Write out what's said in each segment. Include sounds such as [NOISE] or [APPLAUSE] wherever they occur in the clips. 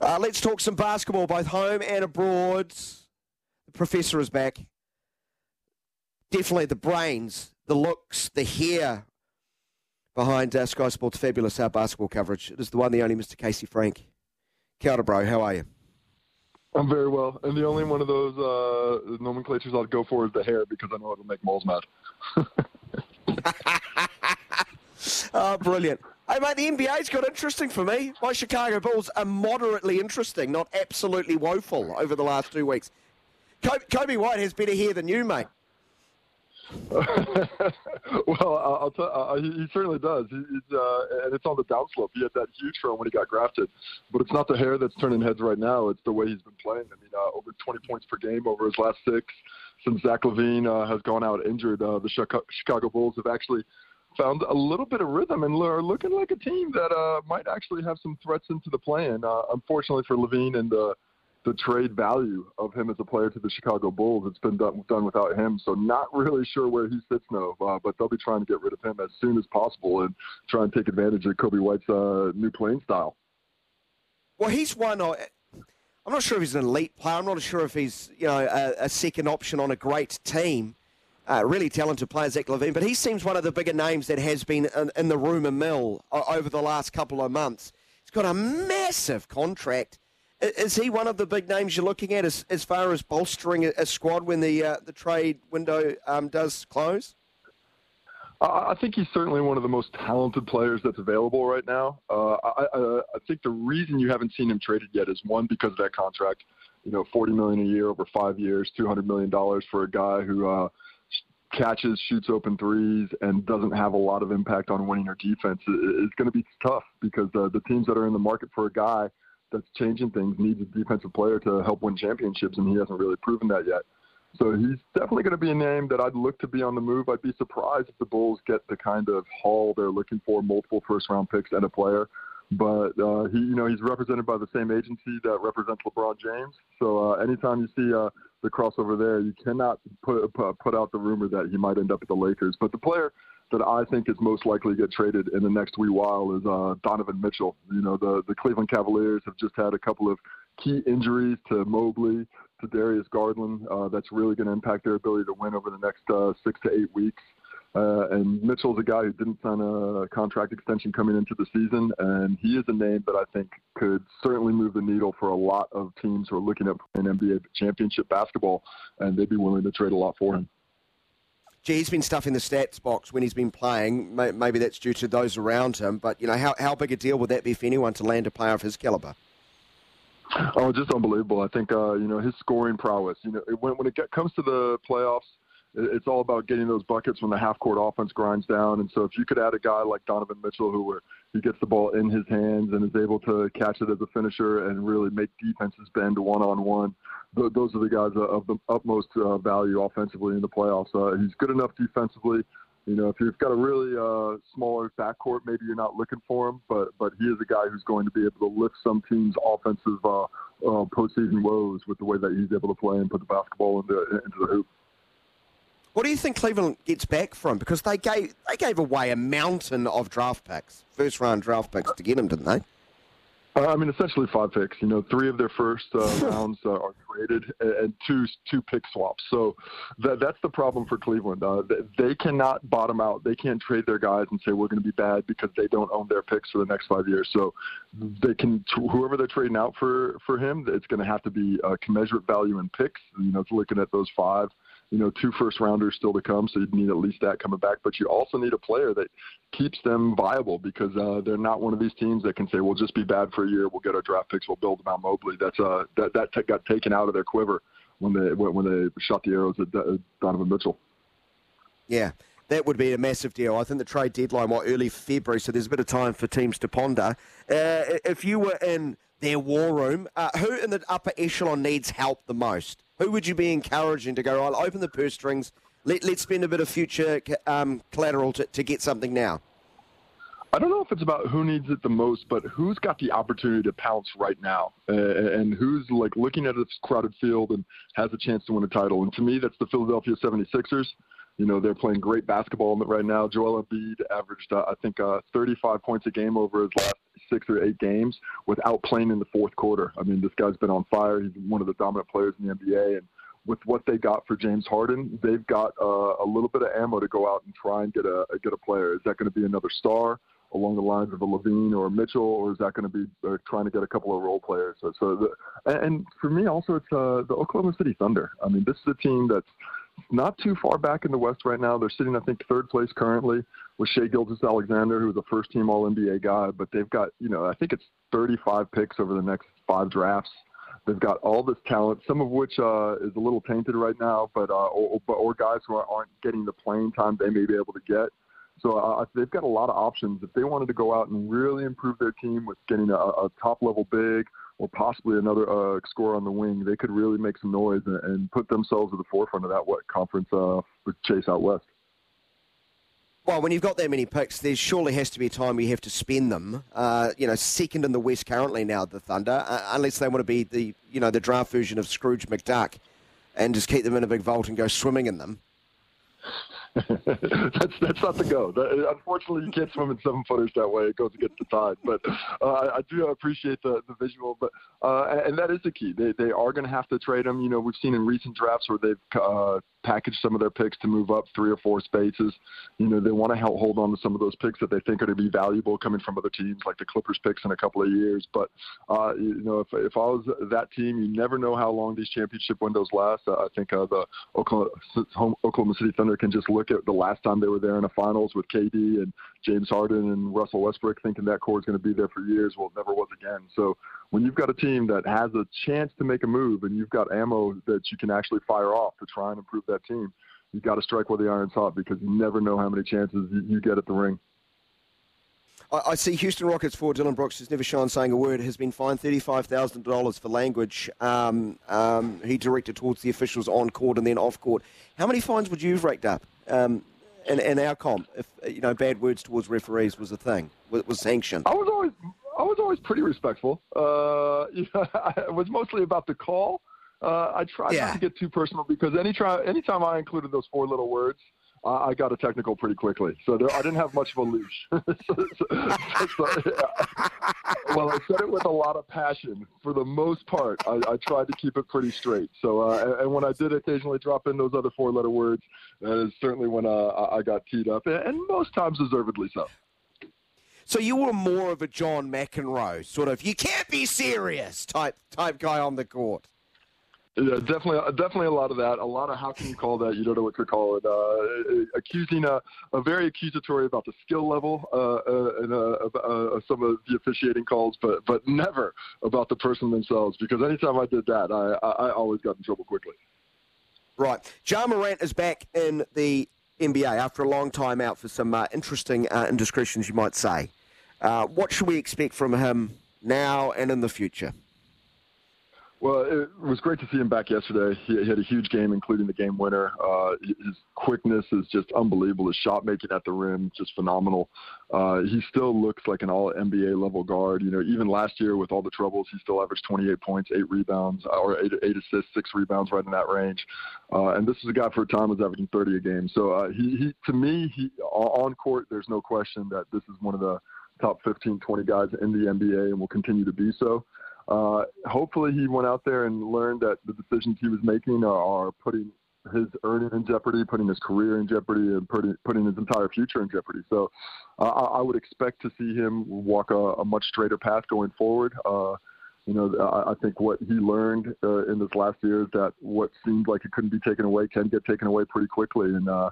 Uh, let's talk some basketball, both home and abroad. The professor is back. Definitely the brains, the looks, the hair behind uh, Sky Sports' fabulous uh, basketball coverage. It is the one, the only Mr. Casey Frank. Kia ora, bro. How are you? I'm very well, and the only one of those uh, nomenclatures I'll go for is the hair because I know it'll make moles mad. oh, [LAUGHS] [LAUGHS] brilliant. Hey, mate, the NBA's got interesting for me. My Chicago Bulls are moderately interesting, not absolutely woeful over the last two weeks. Coby White has better hair than you, mate. [LAUGHS] well, I'll tell. Uh, he, certainly does. He, he's, uh, and it's on the downslope. He had that huge run when he got grafted, but it's not the hair that's turning heads right now. It's the way he's been playing. I mean, uh, over 20 points per game over his last six since Zach LaVine uh, has gone out injured. Uh, the Chicago Bulls have actually found a little bit of rhythm and are looking like a team that uh, might actually have some threats into the plan. Uh, unfortunately for LaVine and the the trade value of him as a player to the Chicago Bulls, it's been done, done without him. So not really sure where he sits now, uh, but they'll be trying to get rid of him as soon as possible and try and take advantage of Coby White's uh, new playing style. Well, he's one. Uh, I'm not sure if he's an elite player. I'm not sure if he's you know a, a second option on a great team uh, really talented player, Zach LaVine, but he seems one of the bigger names that has been in, in the rumour mill over the last couple of months. He's got a massive contract. Is he one of the big names you're looking at as, as far as bolstering a, squad when the uh, the trade window um, does close? I think he's certainly one of the most talented players that's available right now. Uh, I, I, I think the reason you haven't seen him traded yet is one because of that contract. You know, forty million a year over five years, two hundred million dollars for a guy who uh, catches, shoots open threes, and doesn't have a lot of impact on winning or defense, it's going to be tough because uh, the teams that are in the market for a guy that's changing things needs a defensive player to help win championships, and he hasn't really proven that yet. So he's definitely going to be a name that I'd look to be on the move. I'd be surprised if the Bulls get the kind of haul they're looking for, multiple first-round picks and a player. But uh, he, you know, he's represented by the same agency that represents LeBron James. So uh, anytime you see uh, the crossover there. You cannot put put out the rumor that he might end up at the Lakers. But the player that I think is most likely to get traded in the next wee while is uh, Donovan Mitchell. You know, the the Cleveland Cavaliers have just had a couple of key injuries to Mobley, to Darius Garland. Uh, that's really going to impact their ability to win over the next uh, six to eight weeks. Uh, and Mitchell's a guy who didn't sign a contract extension coming into the season, and he is a name that I think could certainly move the needle for a lot of teams who are looking at playing NBA championship basketball, and they'd be willing to trade a lot for him. Gee, he's been stuffing the stats box when he's been playing. Maybe that's due to those around him, but you know, how how big a deal would that be for anyone to land a player of his caliber? Oh, just unbelievable! I think uh, you know his scoring prowess. You know, when when it comes to the playoffs it's all about getting those buckets when the half court offense grinds down. And so if you could add a guy like Donovan Mitchell who where he gets the ball in his hands and is able to catch it as a finisher and really make defenses bend one on one, those are the guys of the utmost uh, value offensively in the playoffs. Uh, he's good enough defensively. You know, if you've got a really uh, smaller backcourt, maybe you're not looking for him, but but he is a guy who's going to be able to lift some teams' offensive uh, uh, postseason woes with the way that he's able to play and put the basketball into into the hoop. What do you think Cleveland gets back from? Because they gave they gave away a mountain of draft picks, first round draft picks to get him, didn't they? Uh, I mean, essentially five picks. You know, three of their first uh, [LAUGHS] rounds uh, are traded, and two two pick swaps. So that that's the problem for Cleveland. Uh, they cannot bottom out. They can't trade their guys and say we're going to be bad because they don't own their picks for the next five years. So they can whoever they're trading out for for him, it's going to have to be a commensurate value in picks. You know, it's looking at those five you know, two first rounders still to come, so you need at least that coming back. But you also need a player that keeps them viable because uh, they're not one of these teams that can say, "We'll just be bad for a year. We'll get our draft picks. We'll build them out Mobley." That's uh, that that t- got taken out of their quiver when they when they shot the arrows at uh, Donovan Mitchell. Yeah. That would be a massive deal. I think the trade deadline was early February, so there's a bit of time for teams to ponder. Uh, if you were in their war room, uh, who in the upper echelon needs help the most? Who would you be encouraging to go, I'll open the purse strings, let, let's spend a bit of future um, collateral to, to get something now? I don't know if it's about who needs it the most, but who's got the opportunity to pounce right now, uh, and who's like looking at this crowded field and has a chance to win a title. And to me, that's the Philadelphia 76ers. You know, they're playing great basketball right now. Joel Embiid averaged, uh, I think, uh, 35 points a game over his last six or eight games without playing in the fourth quarter. I mean, this guy's been on fire. He's one of the dominant players in the NBA, and with what they got for James Harden, they've got uh, a little bit of ammo to go out and try and get a get a player. Is that going to be another star along the lines of a LaVine or a Mitchell, or is that going to be uh, trying to get a couple of role players? So, so the, and for me also, it's uh, the Oklahoma City Thunder. I mean, this is a team that's not too far back in the West right now. They're sitting, I think, third place currently with Shai Gilgeous-Alexander, who's a first-team All-NBA guy. But they've got, you know, I think it's 35 picks over the next five drafts. They've got all this talent, some of which uh, is a little tainted right now, but uh, or, or guys who aren't getting the playing time they may be able to get. So uh, they've got a lot of options. If they wanted to go out and really improve their team with getting a, a top-level big or possibly another uh, score on the wing, they could really make some noise and, and put themselves at the forefront of that what conference uh, chase out west. Well, when you've got that many picks, there surely has to be a time you have to spend them. Uh, you know, second in the West currently now, the Thunder, uh, unless they want to be the you know the draft version of Scrooge McDuck, and just keep them in a big vault and go swimming in them. [LAUGHS] that's that's not the go. That, unfortunately, you can't swim in seven footers that way. It goes against the tide. But uh, I, do appreciate the, the visual. But uh, and that is the key. They they are going to have to trade them. You know, we've seen in recent drafts where they've uh, packaged some of their picks to move up three or four spaces. You know, they want to help hold on to some of those picks that they think are to be valuable coming from other teams, like the Clippers picks in a couple of years. But uh, you know, if if I was that team, you never know how long these championship windows last. I think uh, the Oklahoma, Oklahoma City Thunder can just look at the last time they were there in the finals with KD and James Harden and Russell Westbrook, thinking that core is going to be there for years. Well, it never was again. So when you've got a team that has a chance to make a move and you've got ammo that you can actually fire off to try and improve that team, you've got to strike while the iron's hot because you never know how many chances you get at the ring. I, see Houston Rockets for Dillon Brooks, who's never shown saying a word, has been fined $35,000 for language um, um, he directed towards the officials on court and then off court. How many fines would you have raked up um, in, in our comp if you know bad words towards referees was a thing, was, was sanctioned? I was always I was always pretty respectful. Uh, [LAUGHS] it was mostly about the call. Uh, I tried yeah. not to get too personal because any try, anytime I included those four little words, uh, I got a technical pretty quickly. So there, I didn't have much of a leash. [LAUGHS] so, so, so, yeah. Well, I said it with a lot of passion. For the most part, I, I tried to keep it pretty straight. So, uh, and when I did occasionally drop in those other four-letter words, that is certainly when uh, I got teed up, and most times deservedly so. So you were more of a John McEnroe sort of you can't be serious type type guy on the court. Yeah, definitely, definitely a lot of that. A lot of how can you call that? You don't know what to call it. Uh, accusing a, a very accusatory about the skill level uh, uh, and uh, uh, some of the officiating calls, but but never about the person themselves. Because anytime I did that, I I, always got in trouble quickly. Right, Ja Morant is back in the NBA after a long time out for some uh, interesting indiscretions, you might say. Uh, what should we expect from him now and in the future? Well, it was great to see him back yesterday. He, had a huge game, including the game winner. Uh, his quickness is just unbelievable. His shot making at the rim, just phenomenal. Uh, he still looks like an all NBA level guard. You know, even last year with all the troubles, he still averaged 28 points, eight rebounds, or eight, eight assists, six rebounds, right in that range. Uh, and this is a guy for a time was averaging 30 a game. So uh, he, he, to me, he on court, there's no question that this is one of the top 15, 20 guys in the NBA and will continue to be so. Uh, hopefully, he went out there and learned that the decisions he was making are, are putting his earning in jeopardy, putting his career in jeopardy, and putting, putting his entire future in jeopardy. So uh, I, would expect to see him walk a, a much straighter path going forward. Uh, you know, I, I think what he learned uh, in this last year is that what seemed like it couldn't be taken away can get taken away pretty quickly. And, uh,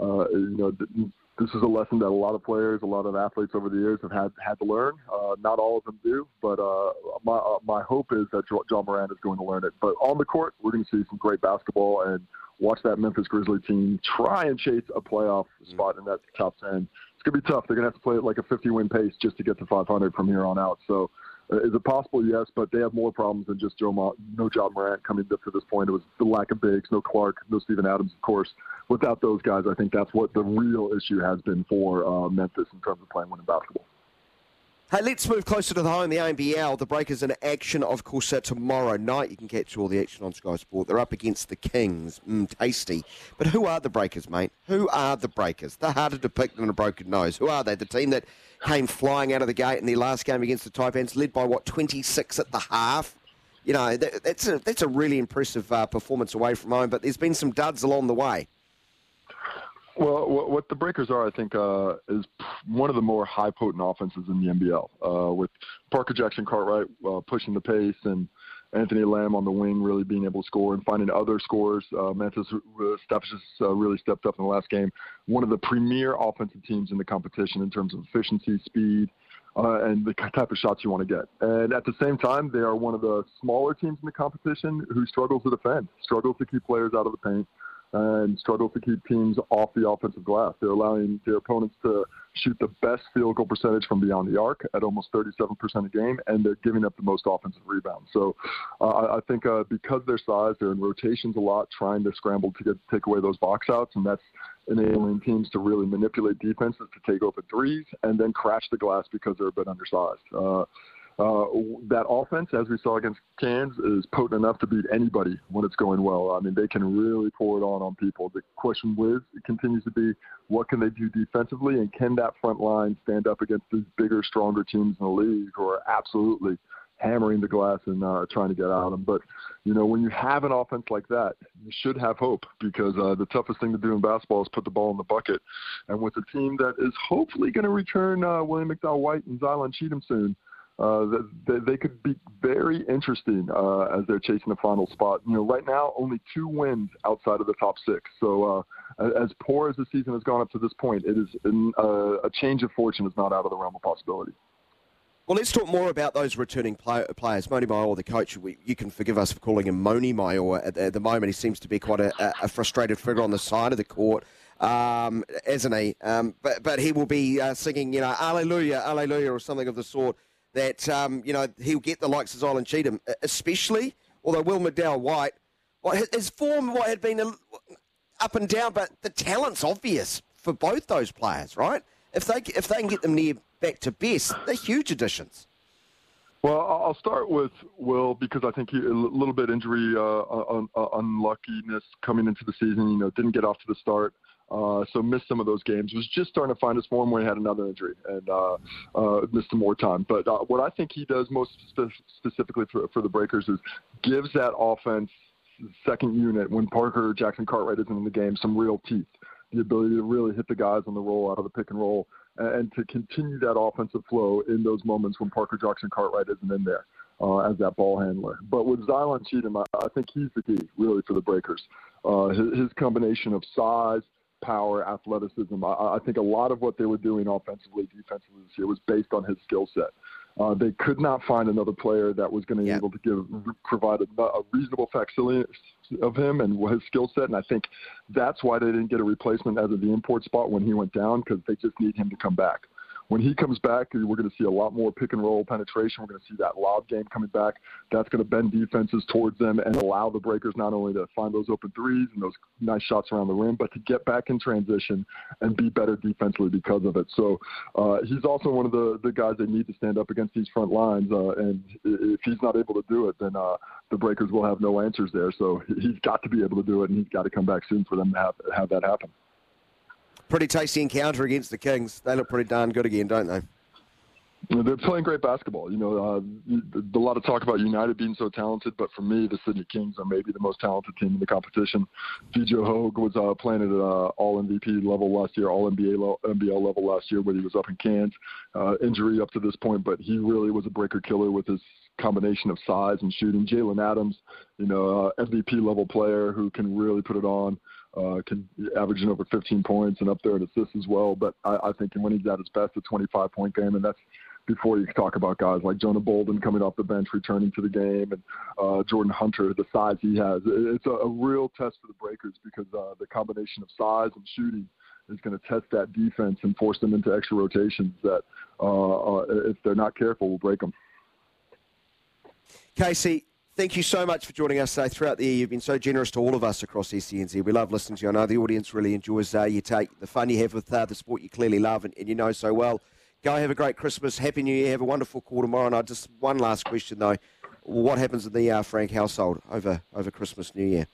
uh, you know, this is a lesson that a lot of players, a lot of athletes over the years have had had to learn. Uh, not all of them do, but uh, my uh, my hope is that John Moran is going to learn it. But on the court, we're going to see some great basketball and watch that Memphis Grizzly team try and chase a playoff mm-hmm. spot in that top ten. It's going to be tough. They're going to have to play at like a 50 win pace just to get to 500 from here on out. So is it possible? Yes, but they have more problems than just Joe Ma- no Ja Morant coming up to this point. It was the lack of bigs, no Clarke, no Steven Adams, of course. Without those guys, I think that's what the real issue has been for uh, Memphis in terms of playing winning basketball. Hey, let's move closer to the home, the ANBL. The Breakers in action, of course, uh, tomorrow night. You can catch all the action on Sky Sport. They're up against the Kings. Mm, tasty. But who are the Breakers, mate? Who are the Breakers? They're harder to pick than a broken nose. Who are they? The team that came flying out of the gate in their last game against the Taipans, led by, what, 26 at the half? You know, that, that's, a, that's a really impressive uh, performance away from home, but there's been some duds along the way. Well, what the Breakers are, I think, uh, is one of the more high potent offenses in the NBL. Uh, with Parker Jackson Cartwright uh, pushing the pace and Anthony Lamb on the wing really being able to score and finding other scores. Uh, Memphis uh, uh, really stepped up in the last game. One of the premier offensive teams in the competition in terms of efficiency, speed, uh, and the type of shots you want to get. And at the same time, they are one of the smaller teams in the competition who struggles to defend, struggles to keep players out of the paint and struggle to keep teams off the offensive glass. They're allowing their opponents to shoot the best field goal percentage from beyond the arc at almost 37% a game, and they're giving up the most offensive rebounds. So uh, I think uh, because their size, they're in rotations a lot, trying to scramble to get to take away those box outs, and that's enabling teams to really manipulate defenses to take open threes and then crash the glass because they're a bit undersized. Uh, uh, that offense, as we saw against Cairns, is potent enough to beat anybody when it's going well. I mean, they can really pour it on on people. The question with it continues to be, what can they do defensively, and can that front line stand up against these bigger, stronger teams in the league who are absolutely hammering the glass and uh, trying to get out of them. But you know, when you have an offense like that, you should have hope because uh, the toughest thing to do in basketball is put the ball in the bucket. And with a team that is hopefully going to return uh, William McDowell White and Zylan Cheatham soon uh, they, they could be very interesting uh, as they're chasing the final spot. You know, right now only two wins outside of the top six. So uh, as poor as the season has gone up to this point, it is uh, a change of fortune is not out of the realm of possibility. Well, let's talk more about those returning play- players. Mody Maor, the coach, we, you can forgive us for calling him Moni Maor at, at, the moment. He seems to be quite a, a frustrated figure on the side of the court, um, isn't he? Um, but, but he will be uh, singing, you know, Alleluia, Alleluia, or something of the sort that um, you know he'll get the likes of Zylan Cheatham, especially. Although Will McDowell White, well, his form what had been up and down, but the talent's obvious for both those players, right? If they if they can get them near back to best, they're huge additions. Well, I'll start with Will because I think he, a little bit injury uh, un, unluckiness coming into the season. You know, didn't get off to the start. Uh, so missed some of those games. Was just starting to find his form when he had another injury and uh, uh, missed some more time. But uh, what I think he does most spe- specifically for, for the Breakers is gives that offense second unit when Parker Jackson Cartwright isn't in the game some real teeth. The ability to really hit the guys on the roll out of the pick and roll and, to continue that offensive flow in those moments when Parker Jackson Cartwright isn't in there. Uh, as that ball handler. But with Zylan Cheatham, I, I think he's the key, really, for the Breakers. Uh, his, his combination of size, power, athleticism. I, I think a lot of what they were doing offensively, defensively this year was based on his skill set. Uh, they could not find another player that was going to be able to give provide a, a reasonable facsimile of him and his skill set. And I think that's why they didn't get a replacement as of the import spot when he went down because they just need him to come back when he comes back, we're going to see a lot more pick and roll penetration. We're going to see that lob game coming back. That's going to bend defenses towards them and allow the breakers not only to find those open threes and those nice shots around the rim, but to get back in transition and be better defensively because of it. So uh, he's also one of the, the guys that need to stand up against these front lines. Uh, and if he's not able to do it, then uh, the breakers will have no answers there. So he's got to be able to do it, and he's got to come back soon for them to have, have that happen pretty tasty encounter against the Kings. They look pretty darn good again, don't they? They're playing great basketball. You know, uh, a lot of talk about United being so talented, but for me, the Sydney Kings are maybe the most talented team in the competition. DJ Hogg was uh, playing at uh, All MVP level last year, All NBA level, NBL level last year when he was up in Cairns. Uh, injury up to this point, but he really was a breaker killer with his combination of size and shooting. Jalen Adams, you know, uh, MVP level player who can really put it on. Can averaging over 15 points and up there in assists as well. But I, I think when he's at his best, a 25 point game, and that's before you talk about guys like Jonah Bolden coming off the bench, returning to the game, and uh, Jordan Hunter, the size he has. It's a, a real test for the Breakers because uh, the combination of size and shooting is going to test that defense and force them into extra rotations that, uh, uh, if they're not careful, will break them. Casey, thank you so much for joining us uh, throughout the year. You've been so generous to all of us across SENZ. We love listening to you. I know the audience really enjoys uh, you take the fun you have with uh, the sport you clearly love and, and you know so well. Go have a great Christmas. Happy New Year. Have a wonderful call tomorrow. And I just one last question though: What happens in the uh, Frank household over over Christmas, New Year?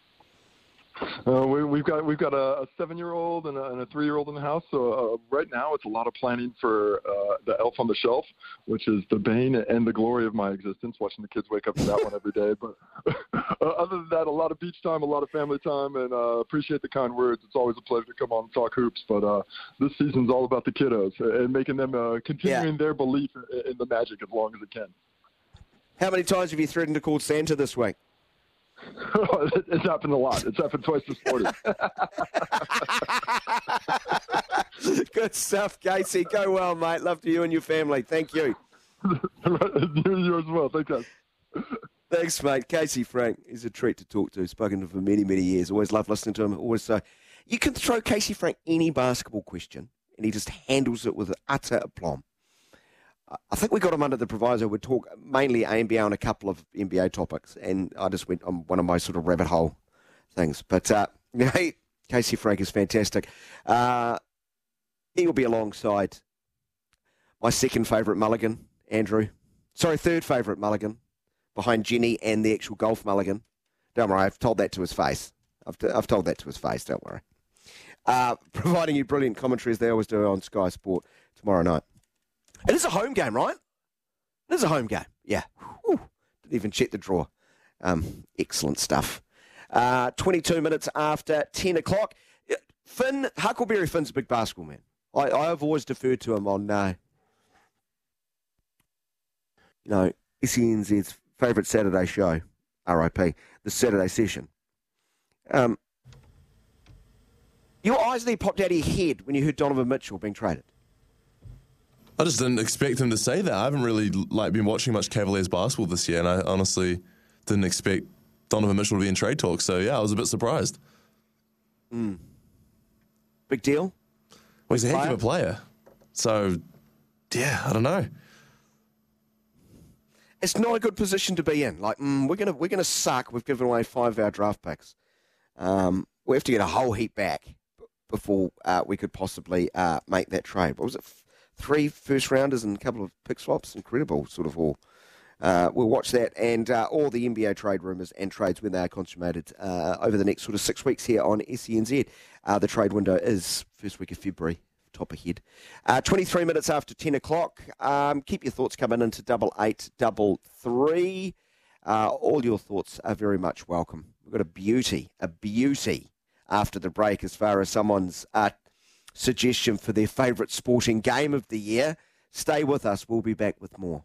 Uh, we, have got we've got a, a seven-year-old and a, and a, three-year-old in the house. So uh, right now, it's a lot of planning for uh, the Elf on the Shelf, which is the bane and the glory of my existence. Watching the kids wake up to that one every day. But [LAUGHS] uh, other than that, a lot of beach time, a lot of family time, and uh, appreciate the kind words. It's always a pleasure to come on and talk hoops. But uh, this season's all about the kiddos and making them uh, continuing yeah. their belief in, in the magic as long as it can. How many times have you threatened to call Santa this week? [LAUGHS] it's happened a lot. It's happened twice this morning. [LAUGHS] Good stuff, Casey. Go well, mate. Love to you and your family. Thank you. [LAUGHS] you as well. Thanks, guys. Thanks, mate. Casey Frank is a treat to talk to. Spoken to him for many, many years. Always love listening to him. Always so. You can throw Casey Frank any basketball question, and he just handles it with utter aplomb. I think we got him under the proviso. We'd talk mainly ANBA on a couple of NBA topics, and I just went on one of my sort of rabbit hole things. But uh, [LAUGHS] Casey Frank is fantastic. Uh, he will be alongside my second favourite Mulligan, Andrew. Sorry, third favourite Mulligan, behind Jenny and the actual golf Mulligan. Don't worry, I've told that to his face. I've, t- I've told that to his face. Don't worry. Uh, [LAUGHS] providing you brilliant commentary as they always do on Sky Sport tomorrow night. It is a home game, right? It is a home game. Yeah. Whew. Didn't even check the draw. Um, excellent stuff. Uh, 22 minutes after 10 o'clock. Finn, Huckleberry Finn's a big basketball man. I, I have always deferred to him on, uh, you know, SENZ's favourite Saturday show, RIP, the Saturday session. Um, your eyes nearly popped out of your head when you heard Donovan Mitchell being traded. I just didn't expect him to say that. I haven't really like been watching much Cavaliers basketball this year, and I honestly didn't expect Donovan Mitchell to be in trade talks. So yeah, I was a bit surprised. Mm. Big deal. Well, he's a heck of a player. So yeah, I don't know. It's not a good position to be in. Like mm, we're gonna we're gonna suck. We've given away five of our draft picks. Um, we have to get a whole heap back before uh, we could possibly uh, make that trade. What was it? Three first rounders and a couple of pick swaps. Incredible sort of all. Uh, we'll watch that and uh, all the NBA trade rumours and trades when they are consummated uh, over the next sort of six weeks here on SENZ. Uh, the trade window is first week of February, top ahead. Uh, 23 minutes after 10 o'clock. Um, keep your thoughts coming into double eight, double three. Uh, all your thoughts are very much welcome. We've got a beauty, a beauty after the break as far as someone's suggestion for their favourite sporting game of the year. Stay with us. We'll be back with more.